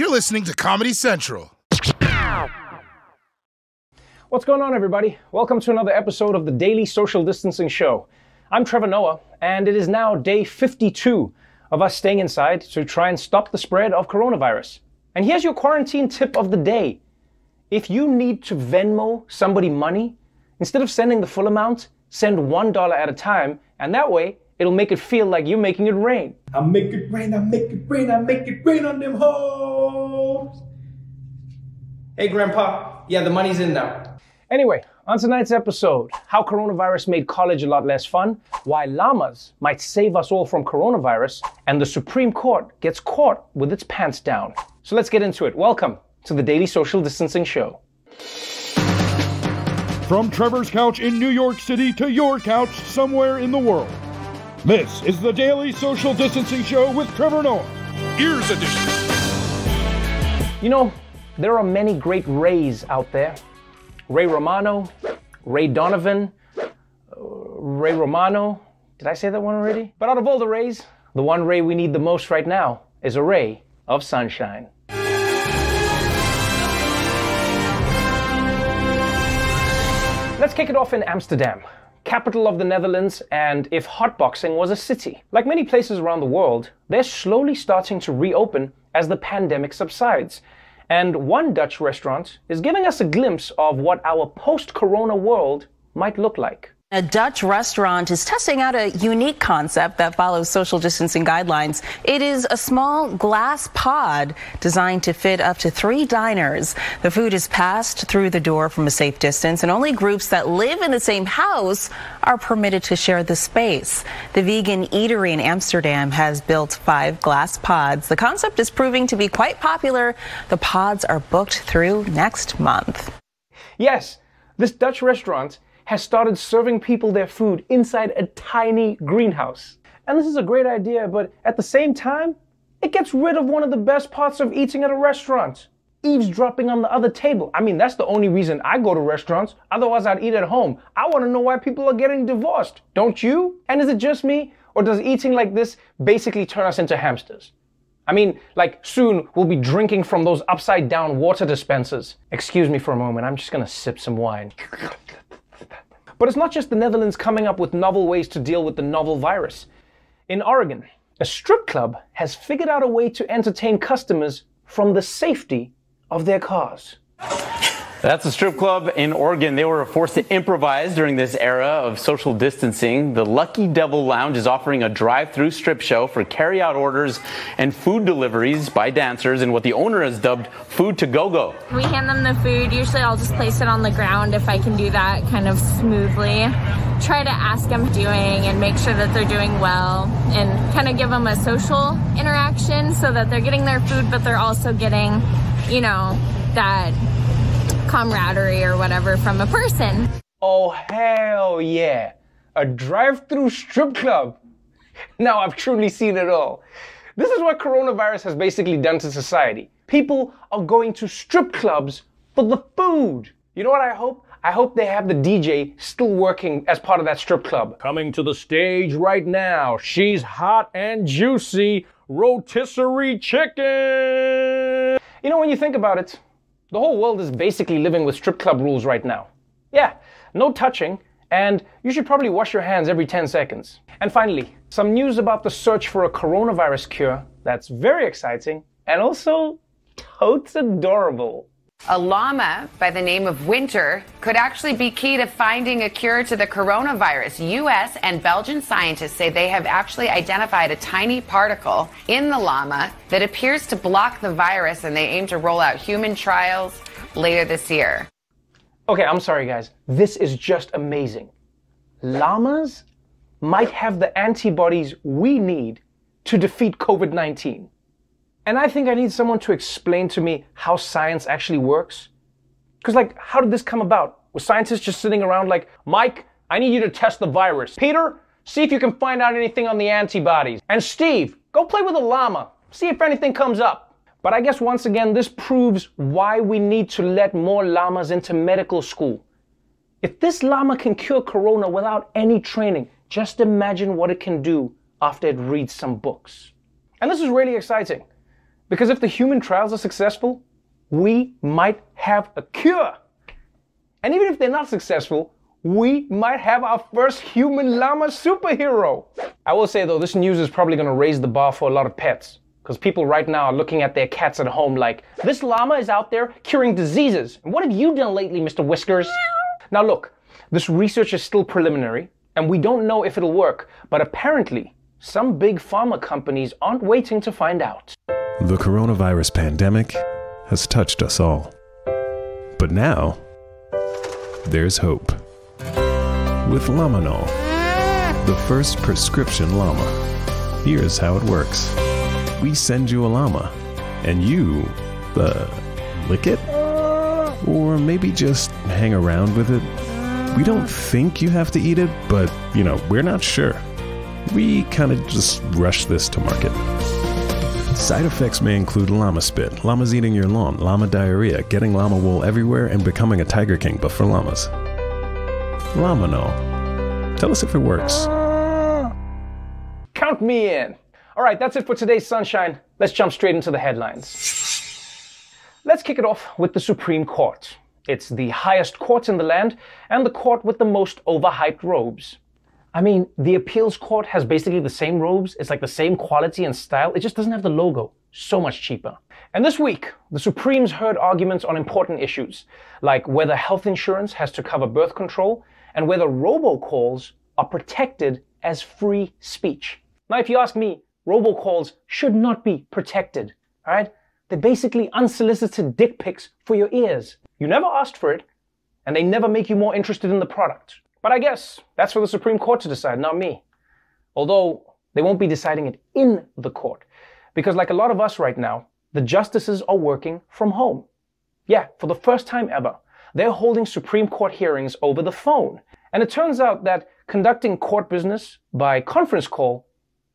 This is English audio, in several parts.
You're listening to Comedy Central. What's going on, everybody? Welcome to another episode of the Daily Social Distancing Show. I'm Trevor Noah, and it is now day 52 of us staying inside to try and stop the spread of coronavirus. And here's your quarantine tip of the day. If you need to Venmo somebody money, instead of sending the full amount, send $1 at a time, and that way it'll make it feel like you're making it rain. I make it rain, I make it rain, I make it rain on them hoes. Hey, Grandpa. Yeah, the money's in now. Anyway, on tonight's episode, how coronavirus made college a lot less fun, why llamas might save us all from coronavirus, and the Supreme Court gets caught with its pants down. So let's get into it. Welcome to the Daily Social Distancing Show. From Trevor's couch in New York City to your couch somewhere in the world. This is the Daily Social Distancing Show with Trevor Noah. Ears edition. You know, there are many great Rays out there. Ray Romano, Ray Donovan, uh, Ray Romano. Did I say that one already? But out of all the Rays, the one Ray we need the most right now is a ray of sunshine. Let's kick it off in Amsterdam, capital of the Netherlands, and if hotboxing was a city. Like many places around the world, they're slowly starting to reopen as the pandemic subsides. And one Dutch restaurant is giving us a glimpse of what our post corona world might look like. A Dutch restaurant is testing out a unique concept that follows social distancing guidelines. It is a small glass pod designed to fit up to three diners. The food is passed through the door from a safe distance, and only groups that live in the same house are permitted to share the space. The vegan eatery in Amsterdam has built five glass pods. The concept is proving to be quite popular. The pods are booked through next month. Yes, this Dutch restaurant has started serving people their food inside a tiny greenhouse. And this is a great idea, but at the same time, it gets rid of one of the best parts of eating at a restaurant eavesdropping on the other table. I mean, that's the only reason I go to restaurants. Otherwise, I'd eat at home. I want to know why people are getting divorced. Don't you? And is it just me? Or does eating like this basically turn us into hamsters? I mean, like soon we'll be drinking from those upside down water dispensers. Excuse me for a moment, I'm just gonna sip some wine. But it's not just the Netherlands coming up with novel ways to deal with the novel virus. In Oregon, a strip club has figured out a way to entertain customers from the safety of their cars. That's a strip club in Oregon. They were forced to improvise during this era of social distancing. The Lucky Devil Lounge is offering a drive-through strip show for carry-out orders and food deliveries by dancers in what the owner has dubbed food to go-go. We hand them the food. Usually I'll just place it on the ground if I can do that kind of smoothly. Try to ask them doing and make sure that they're doing well and kind of give them a social interaction so that they're getting their food, but they're also getting, you know, that camaraderie or whatever from a person. Oh, hell yeah. A drive through strip club. Now I've truly seen it all. This is what coronavirus has basically done to society. People are going to strip clubs for the food. You know what I hope? I hope they have the DJ still working as part of that strip club. Coming to the stage right now, she's hot and juicy, rotisserie chicken. You know, when you think about it, the whole world is basically living with strip club rules right now. Yeah, no touching, and you should probably wash your hands every 10 seconds. And finally, some news about the search for a coronavirus cure that's very exciting and also totes adorable. A llama by the name of Winter could actually be key to finding a cure to the coronavirus. U.S. and Belgian scientists say they have actually identified a tiny particle in the llama that appears to block the virus, and they aim to roll out human trials later this year. Okay, I'm sorry, guys. This is just amazing. Llamas might have the antibodies we need to defeat COVID 19. And I think I need someone to explain to me how science actually works. Because, like, how did this come about? Were scientists just sitting around like, Mike, I need you to test the virus. Peter, see if you can find out anything on the antibodies. And Steve, go play with a llama. See if anything comes up. But I guess once again, this proves why we need to let more llamas into medical school. If this llama can cure corona without any training, just imagine what it can do after it reads some books. And this is really exciting. Because if the human trials are successful, we might have a cure. And even if they're not successful, we might have our first human llama superhero. I will say though, this news is probably to raise the bar for a lot of pets. Because people right now are looking at their cats at home like, this llama is out there curing diseases. And what have you done lately, Mr. Whiskers? Now look, this research is still preliminary, and we don't know if it'll work, but apparently, some big pharma companies aren't waiting to find out. The coronavirus pandemic has touched us all. But now, there's hope. With Lamanol, the first prescription llama. Here's how it works we send you a llama, and you, uh, lick it? Or maybe just hang around with it? We don't think you have to eat it, but, you know, we're not sure. We kind of just rush this to market. Side effects may include llama spit, llamas eating your lawn, llama diarrhea, getting llama wool everywhere, and becoming a tiger king, but for llamas. Lamanol. Tell us if it works. Count me in. All right, that's it for today's sunshine. Let's jump straight into the headlines. Let's kick it off with the Supreme Court. It's the highest court in the land and the court with the most overhyped robes. I mean, the appeals court has basically the same robes. It's like the same quality and style. It just doesn't have the logo. So much cheaper. And this week, the Supremes heard arguments on important issues, like whether health insurance has to cover birth control and whether robocalls are protected as free speech. Now, if you ask me, robocalls should not be protected, all right? They're basically unsolicited dick pics for your ears. You never asked for it, and they never make you more interested in the product. But I guess that's for the Supreme Court to decide, not me. Although they won't be deciding it in the court. Because, like a lot of us right now, the justices are working from home. Yeah, for the first time ever, they're holding Supreme Court hearings over the phone. And it turns out that conducting court business by conference call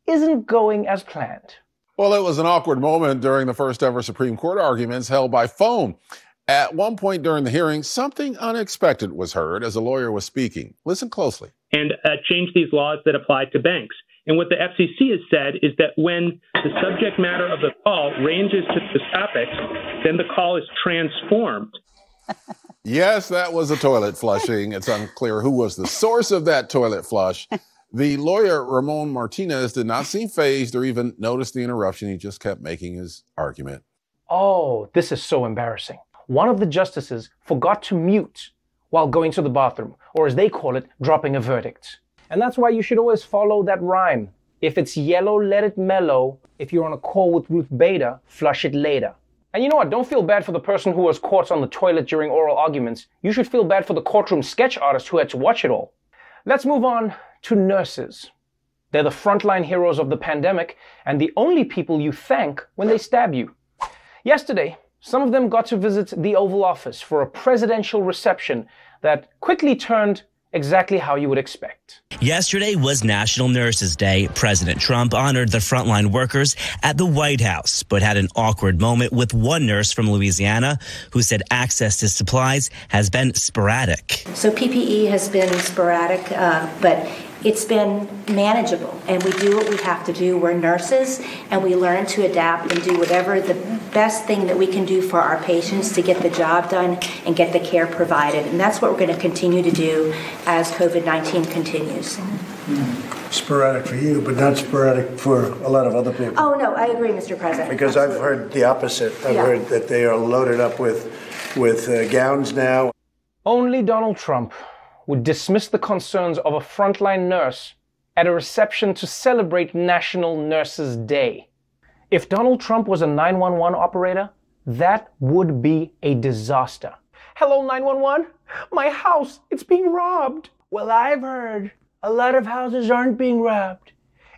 isn't going as planned. Well, it was an awkward moment during the first ever Supreme Court arguments held by phone. At one point during the hearing, something unexpected was heard as a lawyer was speaking. Listen closely. And uh, change these laws that apply to banks. And what the FCC has said is that when the subject matter of the call ranges to the topic, then the call is transformed. yes, that was a toilet flushing. It's unclear who was the source of that toilet flush. The lawyer, Roman Martinez, did not seem phased or even notice the interruption. He just kept making his argument. Oh, this is so embarrassing. One of the justices forgot to mute while going to the bathroom, or as they call it, dropping a verdict. And that's why you should always follow that rhyme. If it's yellow, let it mellow. If you're on a call with Ruth Bader, flush it later. And you know what? Don't feel bad for the person who was caught on the toilet during oral arguments. You should feel bad for the courtroom sketch artist who had to watch it all. Let's move on to nurses. They're the frontline heroes of the pandemic and the only people you thank when they stab you. Yesterday, some of them got to visit the Oval Office for a presidential reception that quickly turned exactly how you would expect. Yesterday was National Nurses Day. President Trump honored the frontline workers at the White House, but had an awkward moment with one nurse from Louisiana who said access to supplies has been sporadic. So PPE has been sporadic, uh, but it's been manageable and we do what we have to do. We're nurses and we learn to adapt and do whatever the best thing that we can do for our patients to get the job done and get the care provided. And that's what we're going to continue to do as COVID 19 continues. Sporadic for you, but not sporadic for a lot of other people. Oh, no, I agree, Mr. President. Because Absolutely. I've heard the opposite. I've yeah. heard that they are loaded up with, with uh, gowns now. Only Donald Trump would dismiss the concerns of a frontline nurse at a reception to celebrate National Nurses Day. If Donald Trump was a 911 operator, that would be a disaster. Hello, 911? My house, it's being robbed. Well, I've heard a lot of houses aren't being robbed.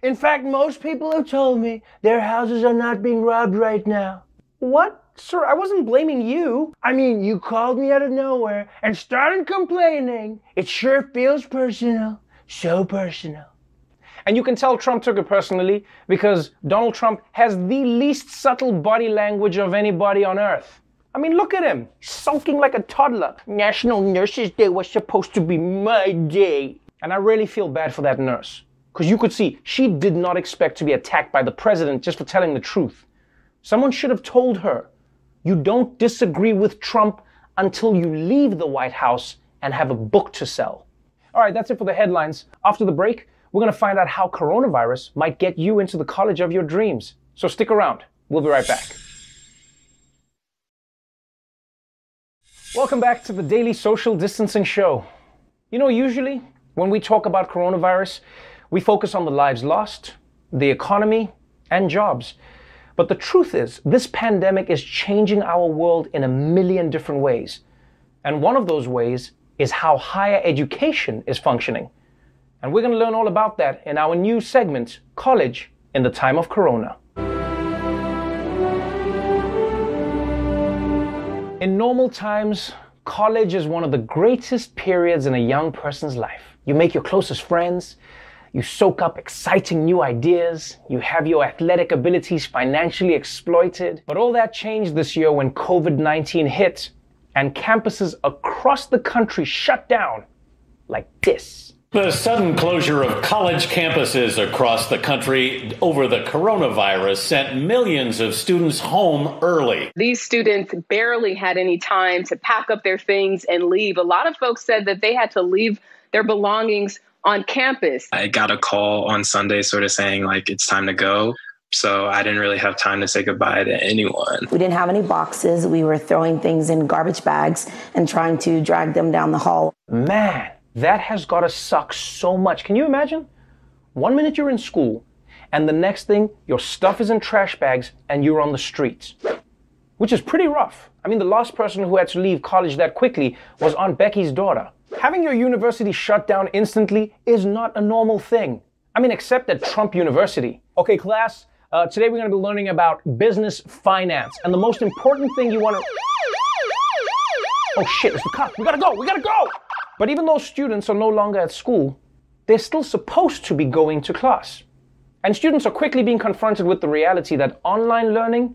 In fact, most people have told me their houses are not being robbed right now. What? Sir, I wasn't blaming you. I mean, you called me out of nowhere and started complaining. It sure feels personal. So personal. And you can tell Trump took it personally because Donald Trump has the least subtle body language of anybody on earth. I mean, look at him, sulking like a toddler. National Nurses Day was supposed to be my day. And I really feel bad for that nurse. Because you could see she did not expect to be attacked by the president just for telling the truth. Someone should have told her, you don't disagree with Trump until you leave the White House and have a book to sell. All right, that's it for the headlines. After the break, we're going to find out how coronavirus might get you into the college of your dreams. So stick around. We'll be right back. Welcome back to the Daily Social Distancing Show. You know, usually when we talk about coronavirus, we focus on the lives lost, the economy, and jobs. But the truth is, this pandemic is changing our world in a million different ways. And one of those ways is how higher education is functioning. And we're going to learn all about that in our new segment, College in the Time of Corona. In normal times, college is one of the greatest periods in a young person's life. You make your closest friends, you soak up exciting new ideas, you have your athletic abilities financially exploited. But all that changed this year when COVID 19 hit and campuses across the country shut down like this. The sudden closure of college campuses across the country over the coronavirus sent millions of students home early. These students barely had any time to pack up their things and leave. A lot of folks said that they had to leave their belongings on campus. I got a call on Sunday sort of saying, like, it's time to go. So I didn't really have time to say goodbye to anyone. We didn't have any boxes. We were throwing things in garbage bags and trying to drag them down the hall. Man, that has got to suck so much. Can you imagine? One minute you're in school, and the next thing your stuff is in trash bags and you're on the streets, which is pretty rough. I mean, the last person who had to leave college that quickly was Aunt Becky's daughter. Having your university shut down instantly is not a normal thing. I mean, except at Trump University. Okay, class, uh, today we're going to be learning about business finance. And the most important thing you want to. Oh shit, it's the cop. We gotta go, we gotta go! But even though students are no longer at school, they're still supposed to be going to class. And students are quickly being confronted with the reality that online learning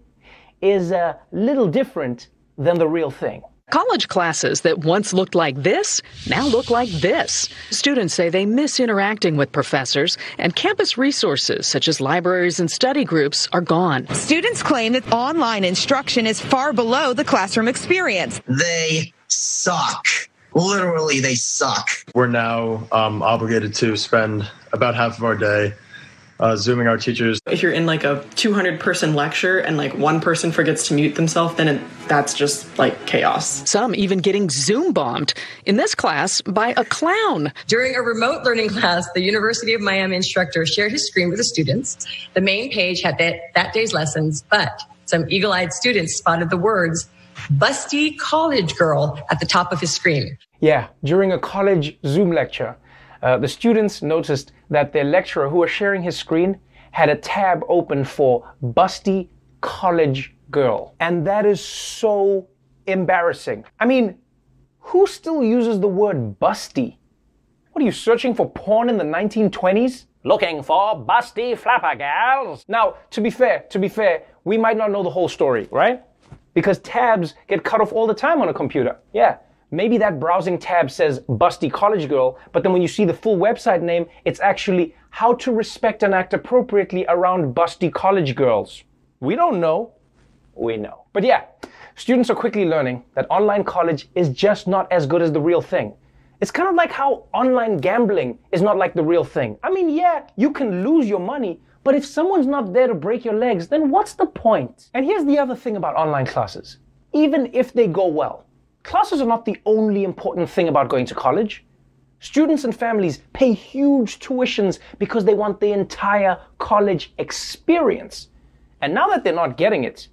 is a little different than the real thing. College classes that once looked like this now look like this. Students say they miss interacting with professors, and campus resources such as libraries and study groups are gone. Students claim that online instruction is far below the classroom experience. They suck literally they suck. We're now um, obligated to spend about half of our day uh, zooming our teachers. If you're in like a 200 person lecture and like one person forgets to mute themselves, then it, that's just like chaos. Some even getting Zoom bombed in this class by a clown. During a remote learning class, the University of Miami instructor shared his screen with the students. The main page had that, that day's lessons, but some eagle eyed students spotted the words busty college girl at the top of his screen. Yeah, during a college Zoom lecture, uh, the students noticed that their lecturer, who was sharing his screen, had a tab open for busty college girl. And that is so embarrassing. I mean, who still uses the word busty? What are you searching for porn in the 1920s? Looking for busty flapper gals. Now, to be fair, to be fair, we might not know the whole story, right? Because tabs get cut off all the time on a computer. Yeah, maybe that browsing tab says busty college girl, but then when you see the full website name, it's actually how to respect and act appropriately around busty college girls. We don't know. We know. But yeah, students are quickly learning that online college is just not as good as the real thing. It's kind of like how online gambling is not like the real thing. I mean, yeah, you can lose your money, but if someone's not there to break your legs, then what's the point? And here's the other thing about online classes. Even if they go well, classes are not the only important thing about going to college. Students and families pay huge tuitions because they want the entire college experience. And now that they're not getting it,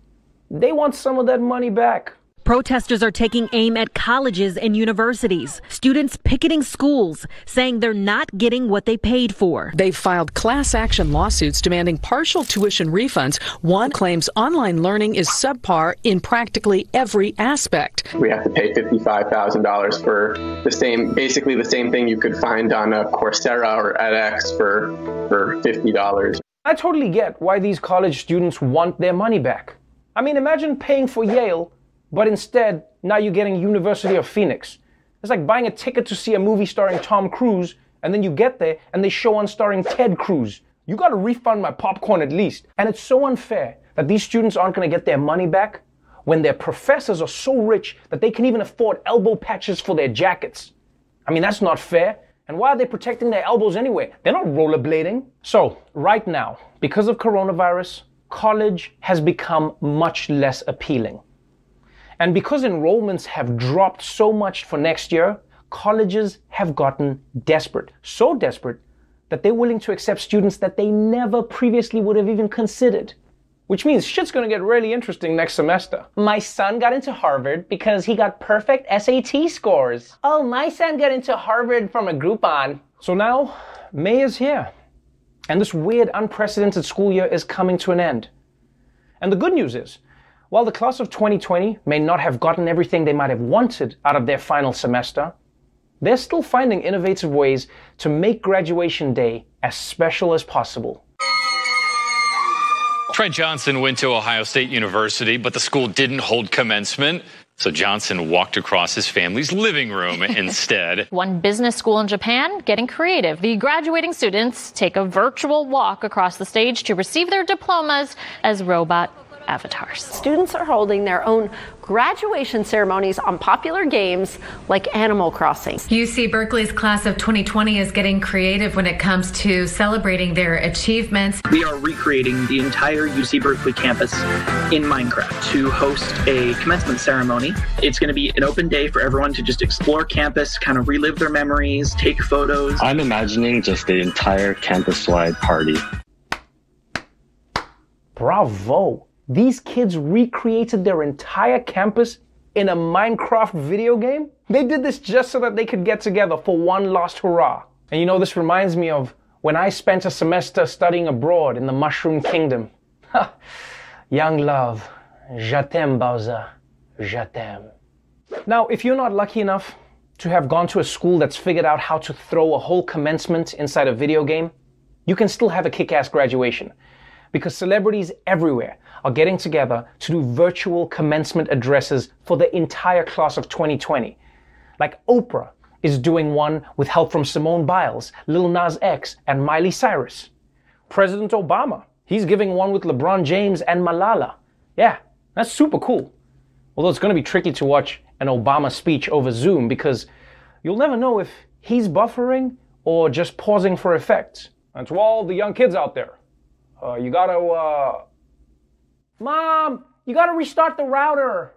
they want some of that money back. Protesters are taking aim at colleges and universities. Students picketing schools, saying they're not getting what they paid for. They've filed class action lawsuits demanding partial tuition refunds. One claims online learning is subpar in practically every aspect. We have to pay $55,000 for the same, basically the same thing you could find on a Coursera or edX for, for $50. I totally get why these college students want their money back. I mean, imagine paying for Yale but instead, now you're getting University of Phoenix. It's like buying a ticket to see a movie starring Tom Cruise, and then you get there and they show on starring Ted Cruz. You gotta refund my popcorn at least. And it's so unfair that these students aren't to get their money back when their professors are so rich that they can even afford elbow patches for their jackets. I mean, that's not fair. And why are they protecting their elbows anyway? They're not rollerblading. So, right now, because of coronavirus, college has become much less appealing. And because enrollments have dropped so much for next year, colleges have gotten desperate. So desperate that they're willing to accept students that they never previously would have even considered. Which means shit's gonna get really interesting next semester. My son got into Harvard because he got perfect SAT scores. Oh, my son got into Harvard from a Groupon. So now, May is here. And this weird, unprecedented school year is coming to an end. And the good news is, while the class of 2020 may not have gotten everything they might have wanted out of their final semester, they're still finding innovative ways to make graduation day as special as possible. Trent Johnson went to Ohio State University, but the school didn't hold commencement. So Johnson walked across his family's living room instead. One business school in Japan getting creative. The graduating students take a virtual walk across the stage to receive their diplomas as robot avatars. Students are holding their own graduation ceremonies on popular games like Animal Crossing. UC Berkeley's class of 2020 is getting creative when it comes to celebrating their achievements. We are recreating the entire UC Berkeley campus in Minecraft to host a commencement ceremony. It's going to be an open day for everyone to just explore campus, kind of relive their memories, take photos. I'm imagining just the entire campus wide party. Bravo! These kids recreated their entire campus in a Minecraft video game? They did this just so that they could get together for one last hurrah. And you know, this reminds me of when I spent a semester studying abroad in the Mushroom Kingdom. Young love, je t'aime, Bowser. Now, if you're not lucky enough to have gone to a school that's figured out how to throw a whole commencement inside a video game, you can still have a kick ass graduation because celebrities everywhere are getting together to do virtual commencement addresses for the entire class of 2020. Like Oprah is doing one with help from Simone Biles, Lil Nas X, and Miley Cyrus. President Obama, he's giving one with LeBron James and Malala. Yeah, that's super cool. Although it's going to be tricky to watch an Obama speech over Zoom because you'll never know if he's buffering or just pausing for effect. And to all the young kids out there, uh, you gotta, uh, Mom, you gotta restart the router.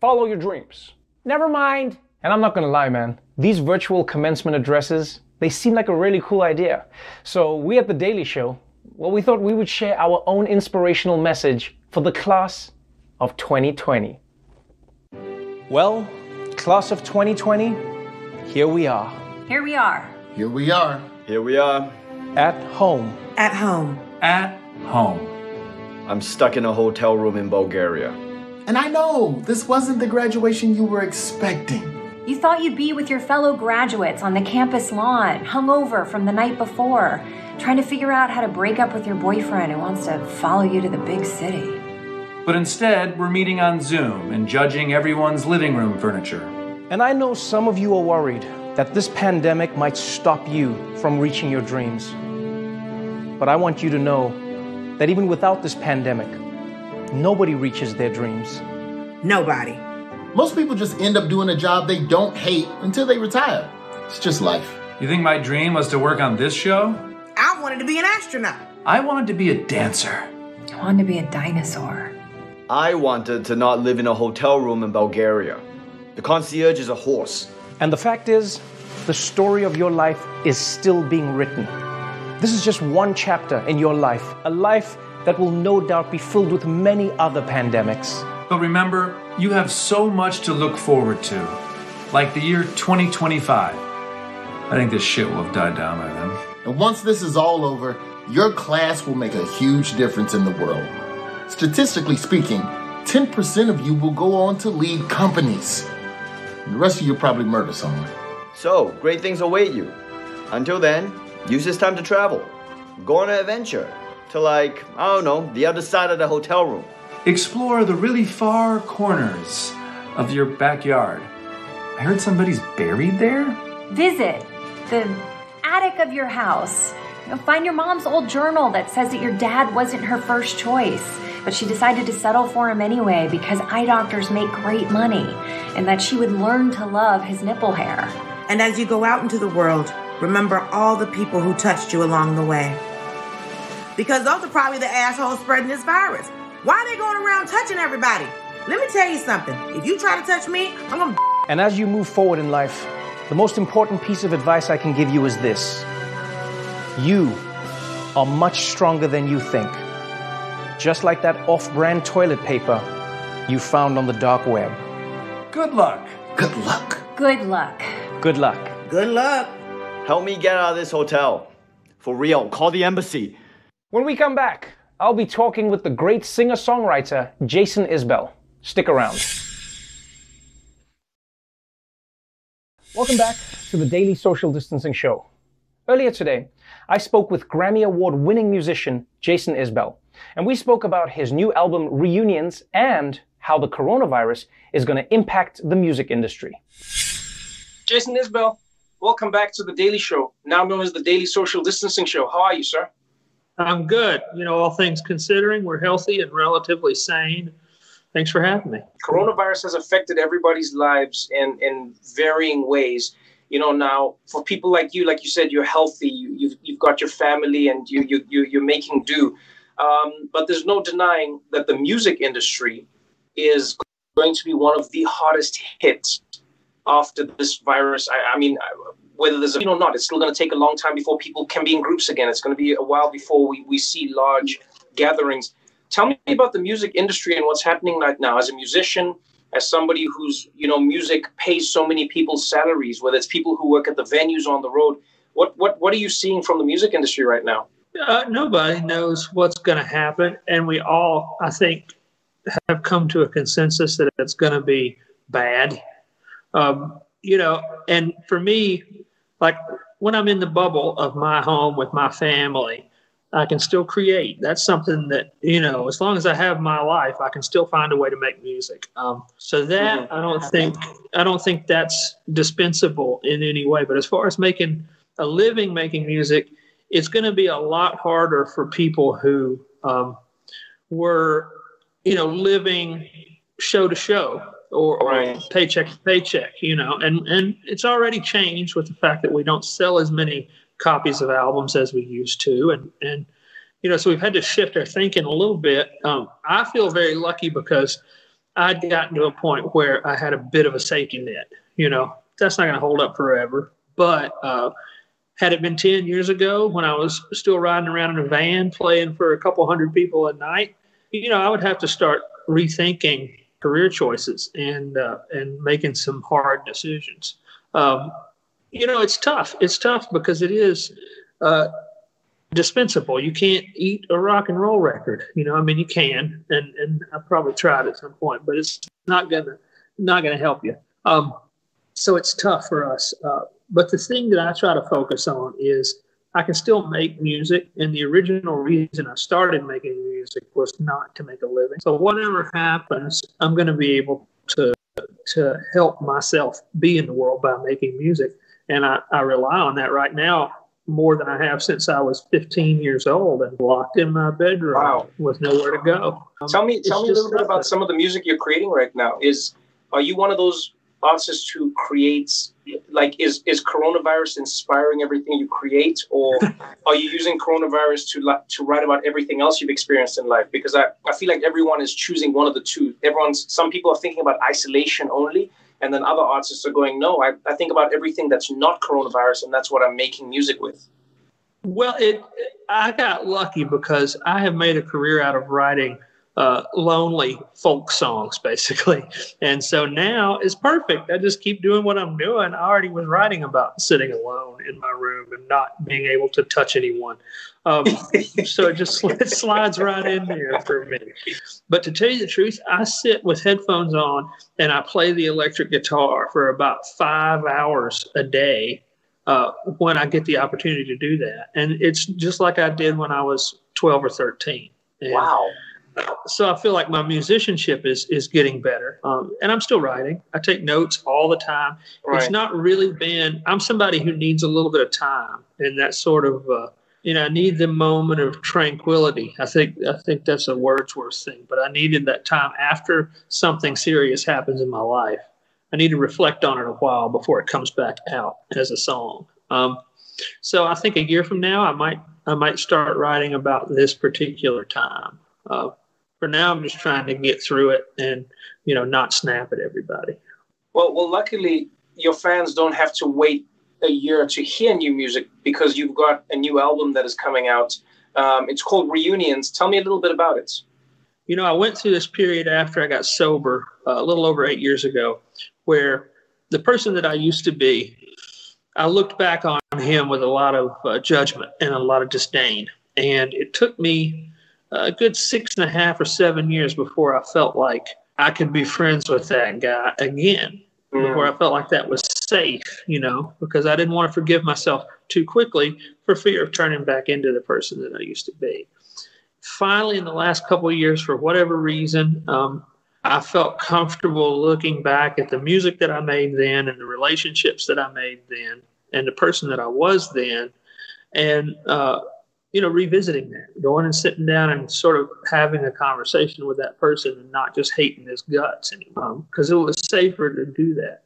Follow your dreams. Never mind. And I'm not gonna lie, man. These virtual commencement addresses, they seem like a really cool idea. So we at The Daily Show, well, we thought we would share our own inspirational message for the class of 2020. Well, class of 2020, here we are. Here we are. Here we are. Here we are. At home. At home. At home. I'm stuck in a hotel room in Bulgaria. And I know this wasn't the graduation you were expecting. You thought you'd be with your fellow graduates on the campus lawn, hungover from the night before, trying to figure out how to break up with your boyfriend who wants to follow you to the big city. But instead, we're meeting on Zoom and judging everyone's living room furniture. And I know some of you are worried that this pandemic might stop you from reaching your dreams. But I want you to know that even without this pandemic, nobody reaches their dreams. Nobody. Most people just end up doing a job they don't hate until they retire. It's just life. You think my dream was to work on this show? I wanted to be an astronaut. I wanted to be a dancer. I wanted to be a dinosaur. I wanted to not live in a hotel room in Bulgaria. The concierge is a horse. And the fact is, the story of your life is still being written. This is just one chapter in your life, a life that will no doubt be filled with many other pandemics. But remember, you have so much to look forward to, like the year 2025. I think this shit will have died down by then. And once this is all over, your class will make a huge difference in the world. Statistically speaking, 10% of you will go on to lead companies. And the rest of you probably murder someone. So, great things await you. Until then, use this time to travel. Go on an adventure to, like, I don't know, the other side of the hotel room. Explore the really far corners of your backyard. I heard somebody's buried there? Visit the attic of your house You know, find your mom's old journal that says that your dad wasn't her first choice, but she decided to settle for him anyway because eye doctors make great money, and that she would learn to love his nipple hair. And as you go out into the world, remember all the people who touched you along the way. Because those are probably the assholes spreading this virus. Why are they going around touching everybody? Let me tell you something. If you try to touch me, I'm gonna. And as you move forward in life, the most important piece of advice I can give you is this You are much stronger than you think. Just like that off brand toilet paper you found on the dark web. Good luck. Good luck. Good luck. Good luck. Good luck. Help me get out of this hotel. For real, call the embassy. When we come back, I'll be talking with the great singer songwriter Jason Isbell. Stick around. Welcome back to the Daily Social Distancing Show. Earlier today, I spoke with Grammy Award winning musician Jason Isbell, and we spoke about his new album Reunions and how the coronavirus is going to impact the music industry. Jason Isbell, welcome back to the Daily Show, now known as the Daily Social Distancing Show. How are you, sir? I'm good. You know, all things considering, we're healthy and relatively sane. Thanks for having me. Coronavirus has affected everybody's lives in, in varying ways. You know, now for people like you, like you said, you're healthy, you, you've, you've got your family, and you, you, you, you're making do. Um, but there's no denying that the music industry is going to be one of the hottest hits after this virus. I, I mean, whether there's a you know not, it's still going to take a long time before people can be in groups again. It's going to be a while before we, we see large gatherings. Tell me about the music industry and what's happening right now as a musician, as somebody whose you know music pays so many people's salaries, whether it's people who work at the venues on the road. What what what are you seeing from the music industry right now? Uh, nobody knows what's going to happen, and we all, I think, have come to a consensus that it's going to be bad. Um, you know, and for me, like when I'm in the bubble of my home with my family, I can still create. That's something that you know, as long as I have my life, I can still find a way to make music. Um, so that mm-hmm. I don't think I don't think that's dispensable in any way. But as far as making a living making music, it's going to be a lot harder for people who um, were, you know, living show to show or, right. paycheck to paycheck, you know, and, and it's already changed with the fact that we don't sell as many copies of albums as we used to. And, and, you know, so we've had to shift our thinking a little bit. Um, I feel very lucky because I'd gotten to a point where I had a bit of a safety net, you know, that's not going to hold up forever. But, uh, had it been 10 years ago when I was still riding around in a van playing for a couple hundred people a night, you know, I would have to start rethinking career choices and uh, and making some hard decisions. Um, you know, it's tough. It's tough because it is uh, dispensable. You can't eat a rock and roll record. You know, I mean, you can, and and I probably tried at some point, but it's not gonna not gonna help you. Um, so it's tough for us. Uh, but the thing that I try to focus on is I can still make music. And the original reason I started making music was not to make a living. So whatever happens, I'm going to be able to to help myself be in the world by making music. And I, I rely on that right now more than I have since I was 15 years old and locked in my bedroom wow. with nowhere to go. Tell me, tell me a little bit about some of the music you're creating right now. Is are you one of those artist who creates like is is coronavirus inspiring everything you create? Or are you using coronavirus to to write about everything else you've experienced in life? Because I, I feel like everyone is choosing one of the two. Everyone's some people are thinking about isolation only and then other artists are going no I, I think about everything that's not coronavirus and that's what i'm making music with. Well it i got lucky because i have made a career out of writing uh, lonely folk songs, basically. And so now it's perfect. I just keep doing what I'm doing. I already was writing about sitting alone in my room and not being able to touch anyone. Um, so it just it slides right in there for me. But to tell you the truth, I sit with headphones on and I play the electric guitar for about five hours a day uh, when I get the opportunity to do that. And it's just like I did when I was 12 or 13. And wow so I feel like my musicianship is is getting better, um, and I'm still writing. I take notes all the time. Right. It's not really been. I'm somebody who needs a little bit of time, and that sort of uh, you know, I need the moment of tranquility. I think I think that's a Wordsworth thing, but I needed that time after something serious happens in my life. I need to reflect on it a while before it comes back out as a song. Um, so I think a year from now, I might I might start writing about this particular time. Uh, for now, I'm just trying to get through it and you know not snap at everybody. Well, well, luckily your fans don't have to wait a year to hear new music because you've got a new album that is coming out. Um, it's called Reunions. Tell me a little bit about it. You know, I went through this period after I got sober uh, a little over eight years ago where the person that I used to be, I looked back on him with a lot of uh, judgment and a lot of disdain. And it took me a good six and a half or seven years before I felt like I could be friends with that guy again, mm. before I felt like that was safe, you know, because I didn't want to forgive myself too quickly for fear of turning back into the person that I used to be. Finally, in the last couple of years, for whatever reason, um, I felt comfortable looking back at the music that I made then and the relationships that I made then and the person that I was then and, uh, you know, revisiting that, going and sitting down and sort of having a conversation with that person and not just hating his guts anymore because it was safer to do that.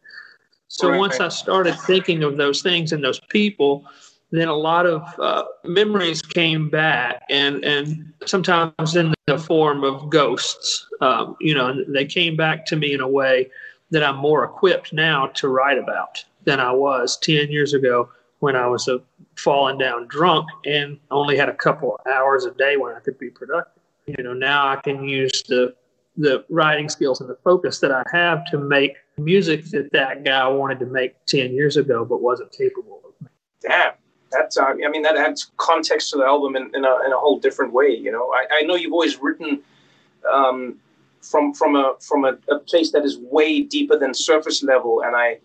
So right. once I started thinking of those things and those people, then a lot of uh, memories came back, and and sometimes in the form of ghosts. Um, you know, they came back to me in a way that I'm more equipped now to write about than I was ten years ago when I was a falling down drunk and only had a couple hours a day when I could be productive. You know, now I can use the the writing skills and the focus that I have to make music that that guy wanted to make 10 years ago but wasn't capable of. Damn that's uh, I mean that adds context to the album in, in, a, in a whole different way. You know, I, I know you've always written um, from from a from a, a, place that is way deeper than surface level, and I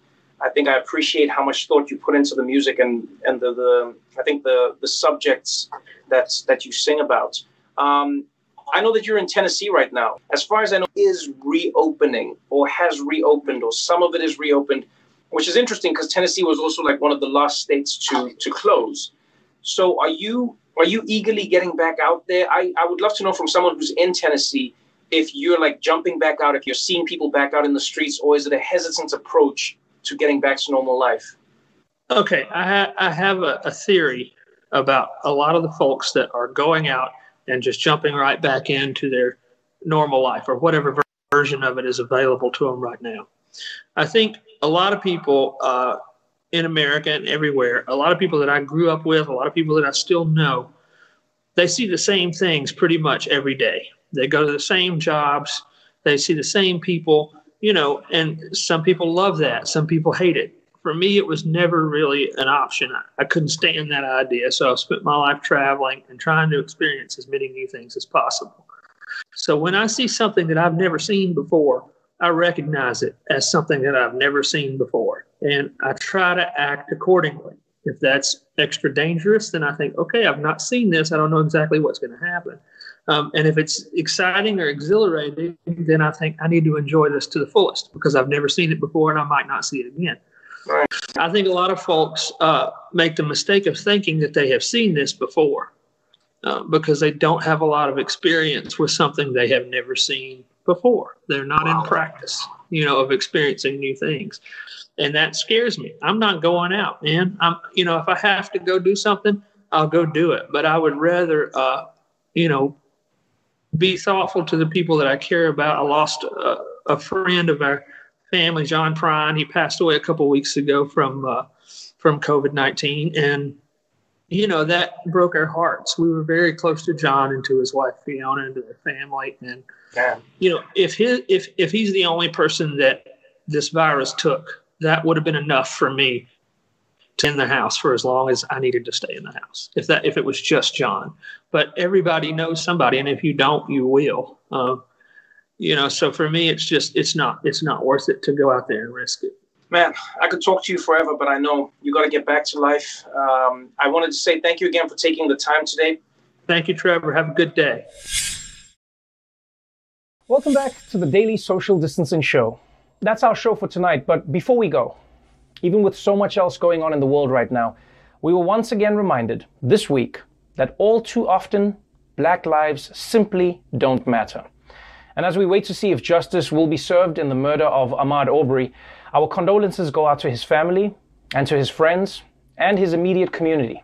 I think I appreciate how much thought you put into the music and and the, the I think the the subjects that that you sing about. Um, I know that you're in Tennessee right now. As far as I know, is reopening or has reopened or some of it is reopened which is interesting because Tennessee was also like one of the last states to to close. So are you are you eagerly getting back out there? I, I would love to know from someone who's in Tennessee if you're like jumping back out, if you're seeing people back out in the streets, or is it a hesitant approach to getting back to normal life? Okay, I, ha- I have a, a theory about a lot of the folks that are going out and just jumping right back into their normal life or whatever version of it is available to them right now. I think a lot of people uh, in America and everywhere, a lot of people that I grew up with, a lot of people that I still know, they see the same things pretty much every day. They go to the same jobs, they see the same people, you know, and some people love that, some people hate it. For me, it was never really an option. I, I couldn't stand that idea. So I've spent my life traveling and trying to experience as many new things as possible. So when I see something that I've never seen before, I recognize it as something that I've never seen before. And I try to act accordingly. If that's extra dangerous, then I think, okay, I've not seen this. I don't know exactly what's going to happen. Um, and if it's exciting or exhilarating, then I think I need to enjoy this to the fullest because I've never seen it before and I might not see it again. Right. I think a lot of folks uh, make the mistake of thinking that they have seen this before uh, because they don't have a lot of experience with something they have never seen before. They're not wow. in practice, you know, of experiencing new things. And that scares me. I'm not going out, man. I'm, you know, if I have to go do something, I'll go do it. But I would rather, uh, you know, be thoughtful to the people that I care about. I lost a, a friend of our family, John Prine. He passed away a couple weeks ago from uh, from COVID nineteen, and you know that broke our hearts. We were very close to John and to his wife Fiona and to their family, and yeah. you know if his if if he's the only person that this virus took, that would have been enough for me in the house for as long as I needed to stay in the house. If that if it was just John, but everybody knows somebody, and if you don't, you will. Um, you know, so for me, it's just it's not it's not worth it to go out there and risk it man, I could talk to you forever, but I know you got to get back to life. Um, I wanted to say thank you again for taking the time today. Thank you, Trevor. Have a good day. Welcome back to the Daily Social Distancing Show. That's our show for tonight, but before we go, even with so much else going on in the world right now, we were once again reminded this week that all too often, black lives simply don't matter. And as we wait to see if justice will be served in the murder of Ahmaud Arbery, our condolences go out to his family and to his friends and his immediate community.